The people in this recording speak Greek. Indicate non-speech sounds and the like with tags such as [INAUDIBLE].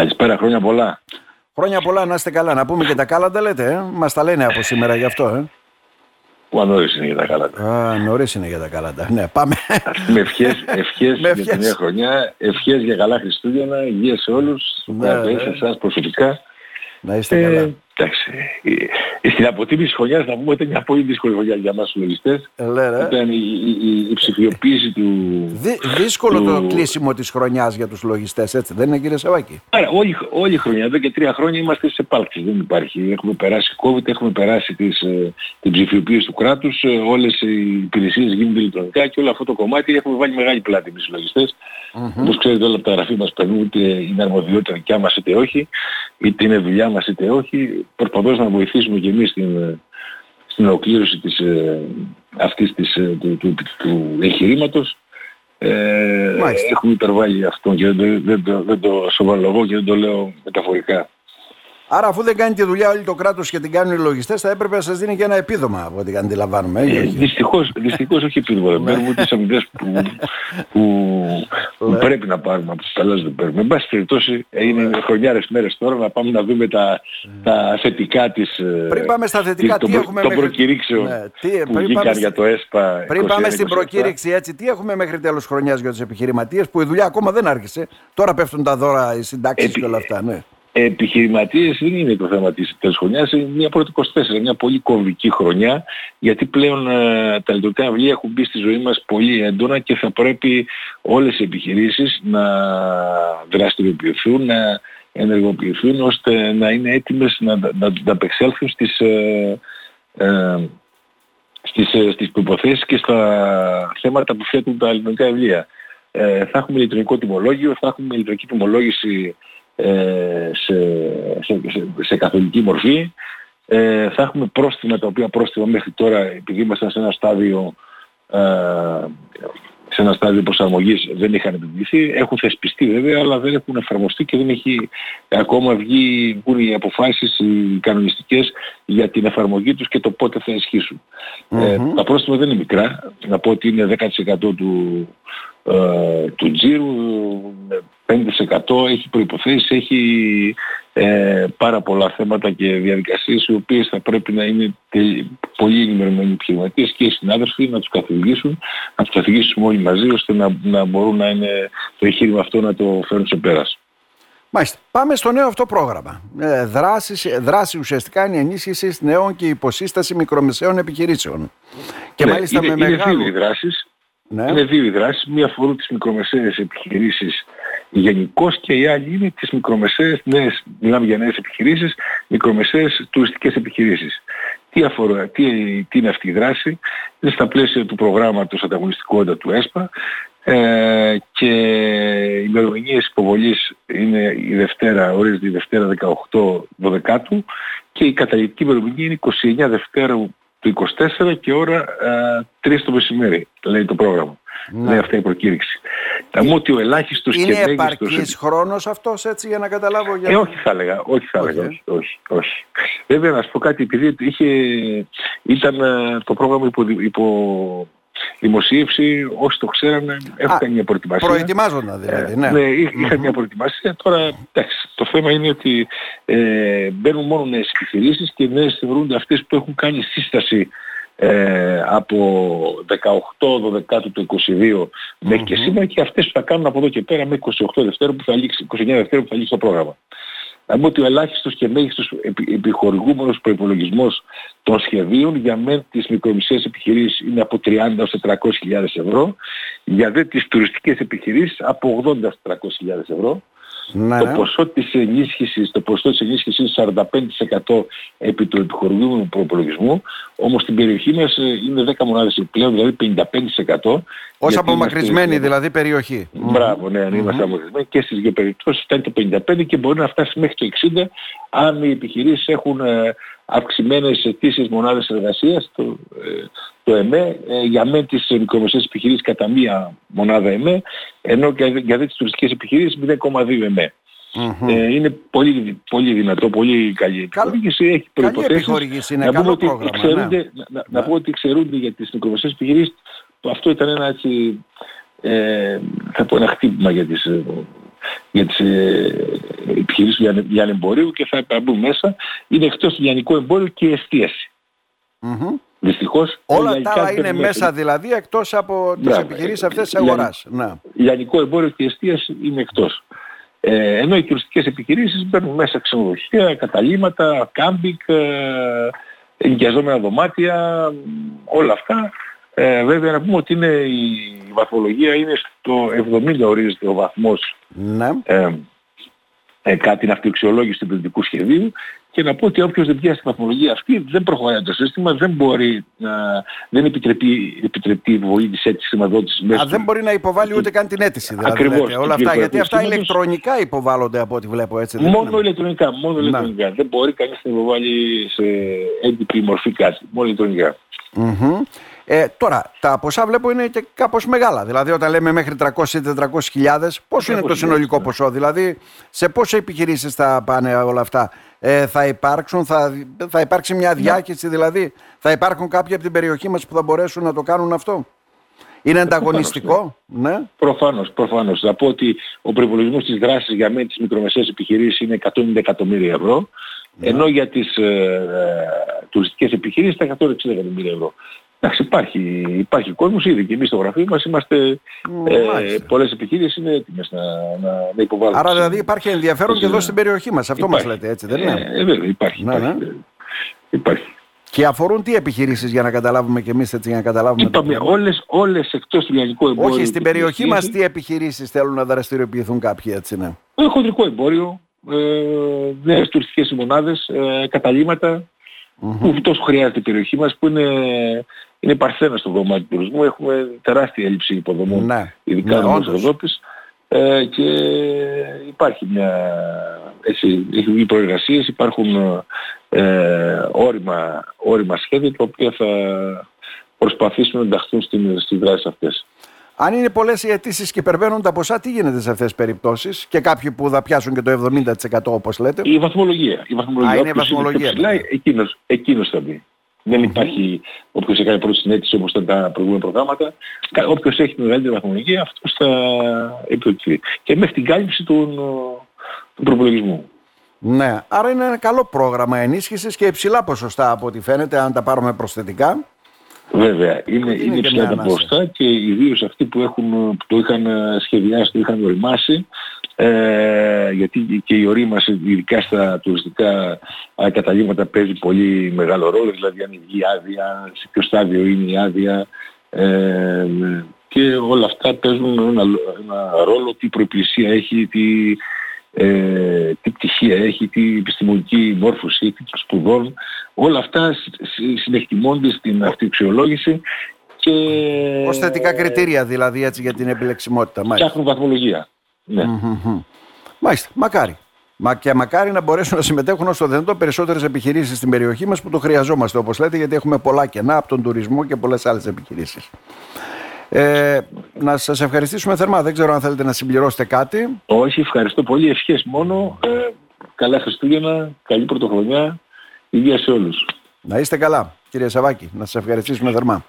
Καλησπέρα, χρόνια πολλά. Χρόνια πολλά, να είστε καλά. Να πούμε και τα κάλαντα λέτε, ε; μας τα λένε από σήμερα γι' αυτό. Ε; Που νωρίς είναι για τα κάλαντα. Α, νωρίς είναι για τα κάλαντα. Ναι, πάμε. [LAUGHS] Με ευχές, ευχές για την νέα χρονιά, ευχές για καλά Χριστούγεννα, υγεία σε όλους, ναι, ναι. σε εσάς προσωπικά. Να είστε καλά. Ε, Εντάξει, στην αποτίμηση της χρονιάς να πούμε ότι ήταν μια πολύ δύσκολη χρονιά για μας τους λογιστές. Ε, Ήταν η, η, η, ψηφιοποίηση του... Δυ, δύσκολο του... το κλείσιμο της χρονιάς για τους λογιστές, έτσι δεν είναι κύριε Σαβάκη. Άρα όλη, όλη η χρονιά, εδώ και τρία χρόνια είμαστε σε πάλξεις, δεν υπάρχει. Έχουμε περάσει COVID, έχουμε περάσει τις, ε, την ψηφιοποίηση του κράτους, ε, όλες οι υπηρεσίες γίνονται ηλεκτρονικά και όλο αυτό το κομμάτι έχουμε βάλει μεγάλη πλάτη εμείς οι λογιστές. Mm-hmm. Όπως ξέρετε όλα από τα γραφή μας περνούν είτε είναι αρμοδιότητα δικιά μας είτε όχι, είτε είναι δουλειά μας είτε όχι προσπαθώντας να βοηθήσουμε και εμείς στην, στην ολοκλήρωση της, ε, αυτής της, ε, του, του, του εγχειρήματος. Ε, έχουμε υπερβάλει αυτό και δεν το, δεν, το, δεν το σοβαρολογώ και δεν το λέω μεταφορικά. Άρα, αφού δεν κάνει τη δουλειά όλο το κράτος και την κάνουν οι λογιστές, θα έπρεπε να σας δίνει και ένα επίδομα από ό,τι αντιλαμβάνουμε. Ε, Δυστυχώς δυστυχώς όχι επίδομα. Δεν παίρνουμε τις αμοιβές που, που, που πρέπει να πάρουμε από του καλέ δεν παίρνουμε. Εν πάση περιπτώσει, είναι χρονιάρες μέρες τώρα να πάμε να δούμε τα, τα θετικά της. Ε, πριν πάμε στα θετικά, τι έχουμε μέχρι... προκηρύξεων ναι, τι, που βγήκαν για το ΕΣΠΑ. Πριν πάμε στην προκήρυξη, έτσι, τι έχουμε μέχρι τέλος χρονιάς για τους επιχειρηματίες που η δουλειά ακόμα δεν άρχισε. Τώρα πέφτουν τα δώρα, οι συντάξεις και όλα αυτά. Ναι επιχειρηματίες δεν είναι το θέμα της τέλος χρονιάς, είναι μια πρώτη 24, μια πολύ κομβική χρονιά, γιατί πλέον ε, τα λειτουργικά βιβλία έχουν μπει στη ζωή μας πολύ έντονα και θα πρέπει όλες οι επιχειρήσεις να δραστηριοποιηθούν, να ενεργοποιηθούν ώστε να είναι έτοιμες να, να, να απεξέλθουν στις, ε, ε, στις, ε, στις και στα θέματα που θέτουν τα ελληνικά βιβλία. Ε, θα έχουμε ηλεκτρονικό τιμολόγιο, θα έχουμε ηλεκτρονική τιμολόγηση ε, σε, σε, σε, καθολική μορφή. Ε, θα έχουμε πρόστιμα τα οποία πρόστιμα μέχρι τώρα επειδή ήμασταν σε ένα στάδιο ε, σε ένα στάδιο προσαρμογής δεν είχαν επιβληθεί. Έχουν θεσπιστεί βέβαια, αλλά δεν έχουν εφαρμοστεί και δεν έχει ακόμα βγει, βγουν οι αποφάσεις οι κανονιστικές για την εφαρμογή τους και το πότε θα ισχύσουν. Ε, τα πρόστιμα δεν είναι μικρά. Να πω ότι είναι 10% του, ε, του τζίρου, 5% έχει προϋποθέσεις, έχει ε, πάρα πολλά θέματα και διαδικασίες οι οποίες θα πρέπει να είναι πολύ ενημερωμένοι επιχειρηματίες και οι συνάδελφοι να τους καθηγήσουν, να τους καθηγήσουμε όλοι μαζί ώστε να, να μπορούν να είναι το εγχείρημα αυτό να το φέρουν σε πέρας. Μάλιστα. Πάμε στο νέο αυτό πρόγραμμα. Ε, δράση, δράση ουσιαστικά είναι η ενίσχυση νέων και υποσύσταση μικρομεσαίων επιχειρήσεων. Και ναι, μάλιστα είναι, με είναι μεγάλο... δύο οι δράσεις. Ναι. Είναι δύο οι δράσεις. Μία αφορούν τις μικρομεσαίες επιχειρήσεις γενικώς και η άλλη είναι τις μικρομεσαίες, νέες, μιλάμε για νέες επιχειρήσεις, μικρομεσαίες τουριστικές επιχειρήσεις. Τι, αφορά, τι, τι είναι αυτή η δράση, είναι στα πλαίσια του προγράμματος ανταγωνιστικότητα του ΕΣΠΑ ε, και οι ημερομηνίες υποβολής είναι η Δευτέρα, ορίζεται η Δευτέρα 18 12 και η καταληκτική ημερομηνία είναι 29 Δευτέρα του 24 και ώρα 3 το μεσημέρι, λέει το πρόγραμμα. Ναι. Λέει αυτή η προκήρυξη. Θα μου ότι ο ελάχιστος είναι και μέγιστος... Είναι επαρκής χρόνος αυτός έτσι για να καταλάβω για... Ε, όχι θα έλεγα, όχι θα έλεγα, όχι, όχι, όχι. Βέβαια να σου πω κάτι, επειδή είχε, ήταν ε, το πρόγραμμα υπό, υπό δημοσίευση, όσοι το ξέρανε, έχουν κάνει μια προετοιμασία. Προετοιμάζονταν δηλαδή, ναι. Ε, ναι, είχαν μια προετοιμασία. Τώρα, εντάξει, το θέμα είναι ότι ε, μπαίνουν μόνο νέες επιχειρήσεις και νέες θεωρούνται αυτές που έχουν κάνει σύσταση ε, από 18 12 του 22 μέχρι και σήμερα και αυτές που θα κάνουν από εδώ και πέρα με 28 Δευτέρου που θα λήξει, 29 Δευτέρου που θα λήξει το πρόγραμμα. Να πούμε ότι ο ελάχιστος και μέγιστος επιχορηγούμενος προϋπολογισμός των σχεδίων για μεν τις μικρομεσαίες επιχειρήσεις είναι από 30 έως 400.000 ευρώ, για δε τις τουριστικές επιχειρήσεις από 80 έως 400.000 ευρώ. Ναι, το ναι. ποσό της ενίσχυσης, το ποσό της ενίσχυσης είναι 45% επί του επιχορηγούμενου προπολογισμού, όμως στην περιοχή μας ε, είναι 10 μονάδες επιπλέον, δηλαδή 55%. Ως απομακρυσμένη δηλαδή περιοχή. Μπράβο, ναι, αν είμαστε απομακρυσμένοι και στις δύο περιπτώσεις φτάνει το 55% και μπορεί να φτάσει μέχρι το 60% αν οι επιχειρήσεις έχουν ε, αυξημένες αιτήσεις μονάδες εργασίας, το, ε, το ΕΜΕ, ε, για μένα τις μικρομεσαίες επιχειρήσεις κατά μία μονάδα ΕΜΕ, ενώ για, για τις τουριστικές επιχειρήσεις 0,2 ΕΜΕ. Mm-hmm. Ε, είναι πολύ, πολύ δυνατό, πολύ καλή επιχορήγηση. Έχει προϋποθέσεις. είναι να καλό ότι πρόγραμμα. Ναι. Να, να, πω ότι ξερούνται για τις μικρομεσαίες επιχειρήσεις. Αυτό ήταν ένα έτσι, ε, θα πω ένα χτύπημα για τις για τις ε, επιχειρήσεις του λιανεμπορίου και θα μπουν μέσα. Είναι εκτός του λιανικού εμπόριου και εστίαση. Mm-hmm. Δυστυχώς. Όλα τα άλλα είναι μέσα δηλαδή εκτός από τις ναι, επιχειρήσεις αυτές της αγοράς. Ναι. Λιανικό εμπόριο και εστίαση είναι εκτός. Ε, ενώ οι τουριστικές επιχειρήσεις μπαίνουν μέσα ξενοδοχεία, καταλήμματα, κάμπικ, ε, ενοικιαζόμενα δωμάτια, όλα αυτά. Ε, βέβαια να πούμε ότι είναι η, βαθμολογία είναι στο 70 ορίζεται ο βαθμός ναι. ε, ε, κάτι την αυτοεξιολόγηση του επενδυτικού σχεδίου και να πω ότι όποιος δεν πιάσει τη βαθμολογία αυτή δεν προχωράει το σύστημα, δεν μπορεί να, δεν επιτρέπει, επιτρέπει η υποβολή της αίτησης χρηματοδότησης μέσα. Α, δεν μπορεί να υποβάλει ούτε καν την αίτηση δηλαδή. Ακριβώς. όλα αυτά, γιατί αυτά ηλεκτρονικά υποβάλλονται από ό,τι βλέπω έτσι. Δεν μόνο είναι. ηλεκτρονικά, μόνο να. ηλεκτρονικά. Δεν μπορεί κανείς να υποβάλει σε έντυπη μορφή κάτι, μόνο ηλεκτρονικά. Mm-hmm. Ε, τώρα, τα ποσά βλέπω είναι και κάπως μεγάλα. Δηλαδή, όταν λέμε μέχρι 300 ή 400 χιλιάδες, πόσο είναι το συνολικό ναι. ποσό; Δηλαδή, σε πόσε επιχειρήσεις θα πάνε όλα αυτά; Ε, θα υπάρξουν, θα, θα υπάρξει μια ναι. διάκριση, δηλαδή, θα υπάρχουν κάποιοι από την περιοχή μας που θα μπορέσουν να το κάνουν αυτό; Είναι ε, ανταγωνιστικό, ναι. ναι. Προφανώς, προφανώς. Θα πω ότι ο προπολογισμός της δράσης για μένα τις μικρομεσαίες επιχειρήσεις είναι 190 εκατομμύρια ευρώ, ναι. ενώ για τις ε, ε, τουριστικές επιχειρήσεις τα 160 εκατομμύρια ευρώ. Εντάξει, υπάρχει, υπάρχει κόσμος ήδη και εμείς στο γραφείο μας είμαστε, ε, πολλές επιχείρησεις είναι έτοιμες να, να, να υποβάλουν. Άρα δηλαδή υπάρχει ενδιαφέρον και εδώ στην περιοχή μας, αυτό υπάρχει. μας λέτε έτσι δεν είναι; Ε, βέβαια υπάρχει, ναι, υπάρχει, ναι. υπάρχει. Και αφορούν τι επιχειρήσεις για να καταλάβουμε και εμείς έτσι για να καταλάβουμε. Είπαμε όλες, όλες εκτός του λιανικού εμπόριου. Όχι, στην περιοχή μας τι επιχειρήσεις θέλουν να δραστηριοποιηθούν κάποιοι έτσι ναι. Το χοντρικό εμπόριο, ε, νέες τουριστικές μονάδες, ε, καταλήματα, mm-hmm. που τόσο χρειάζεται η περιοχή μας που είναι είναι παρθένα στο κομμάτι του τουρισμού. Έχουμε τεράστια έλλειψη υποδομών, ναι. ειδικά ναι, Ευρώπης. Ε, και υπάρχει μια, έτσι, έχουν προεργασίες, υπάρχουν ε, όρημα, όρημα σχέδια τα οποία θα προσπαθήσουν να ενταχθούν στις δράσεις αυτές. Αν είναι πολλές οι αιτήσεις και υπερβαίνουν τα ποσά, τι γίνεται σε αυτές τις περιπτώσεις; Και κάποιοι που θα πιάσουν και το 70% όπως λέτε; Η βαθμολογία. Η βαθμολογία. Α, είναι η βαθμολογία. Είναι εκείνος, εκείνος θα μπει. Δεν υπάρχει όποιος έκανε πρώτη συνέτηση όπως ήταν τα προηγούμενα προγράμματα. Όποιος έχει την μεγαλύτερη βαθμολογία αυτός θα επιδοτηθεί. Και μέχρι την κάλυψη του, του προπολογισμού. Ναι, άρα είναι ένα καλό πρόγραμμα ενίσχυσης και υψηλά ποσοστά από ό,τι φαίνεται αν τα πάρουμε προσθετικά. Βέβαια, είναι, είναι, είναι υψηλά τα ποσοστά και ιδίως αυτοί που, έχουν, που το είχαν σχεδιάσει, το είχαν οριμάσει ε, γιατί και η ορίμαση ειδικά στα τουριστικά καταλήμματα παίζει πολύ μεγάλο ρόλο, δηλαδή αν η άδεια, σε ποιο στάδιο είναι η άδεια ε, και όλα αυτά παίζουν ένα, ένα ρόλο, τι προϋπλησία έχει, τι, ε, τι πτυχία έχει, τι επιστημονική μόρφωση έχει, τι σπουδών. Όλα αυτά συνεκτιμώνται στην αυτοεξιολόγηση και... Ως θετικά κριτήρια δηλαδή έτσι για την επιλεξιμότητα. Φτιάχνουν βαθμολογία. Ναι. Μάλιστα, μακάρι. Μα και μακάρι να μπορέσουν να συμμετέχουν όσο δυνατόν περισσότερες επιχειρήσεις στην περιοχή μας που το χρειαζόμαστε, όπως λέτε, γιατί έχουμε πολλά κενά από τον τουρισμό και πολλές άλλες επιχειρήσεις. Ε, να σας ευχαριστήσουμε θερμά. Δεν ξέρω αν θέλετε να συμπληρώσετε κάτι. Όχι, ευχαριστώ πολύ. Ευχές μόνο. Ε, καλά Χριστούγεννα, καλή πρωτοχρονιά. Υγεία σε όλους. Να είστε καλά, κύριε Σαβάκη. Να σας ευχαριστήσουμε θερμά.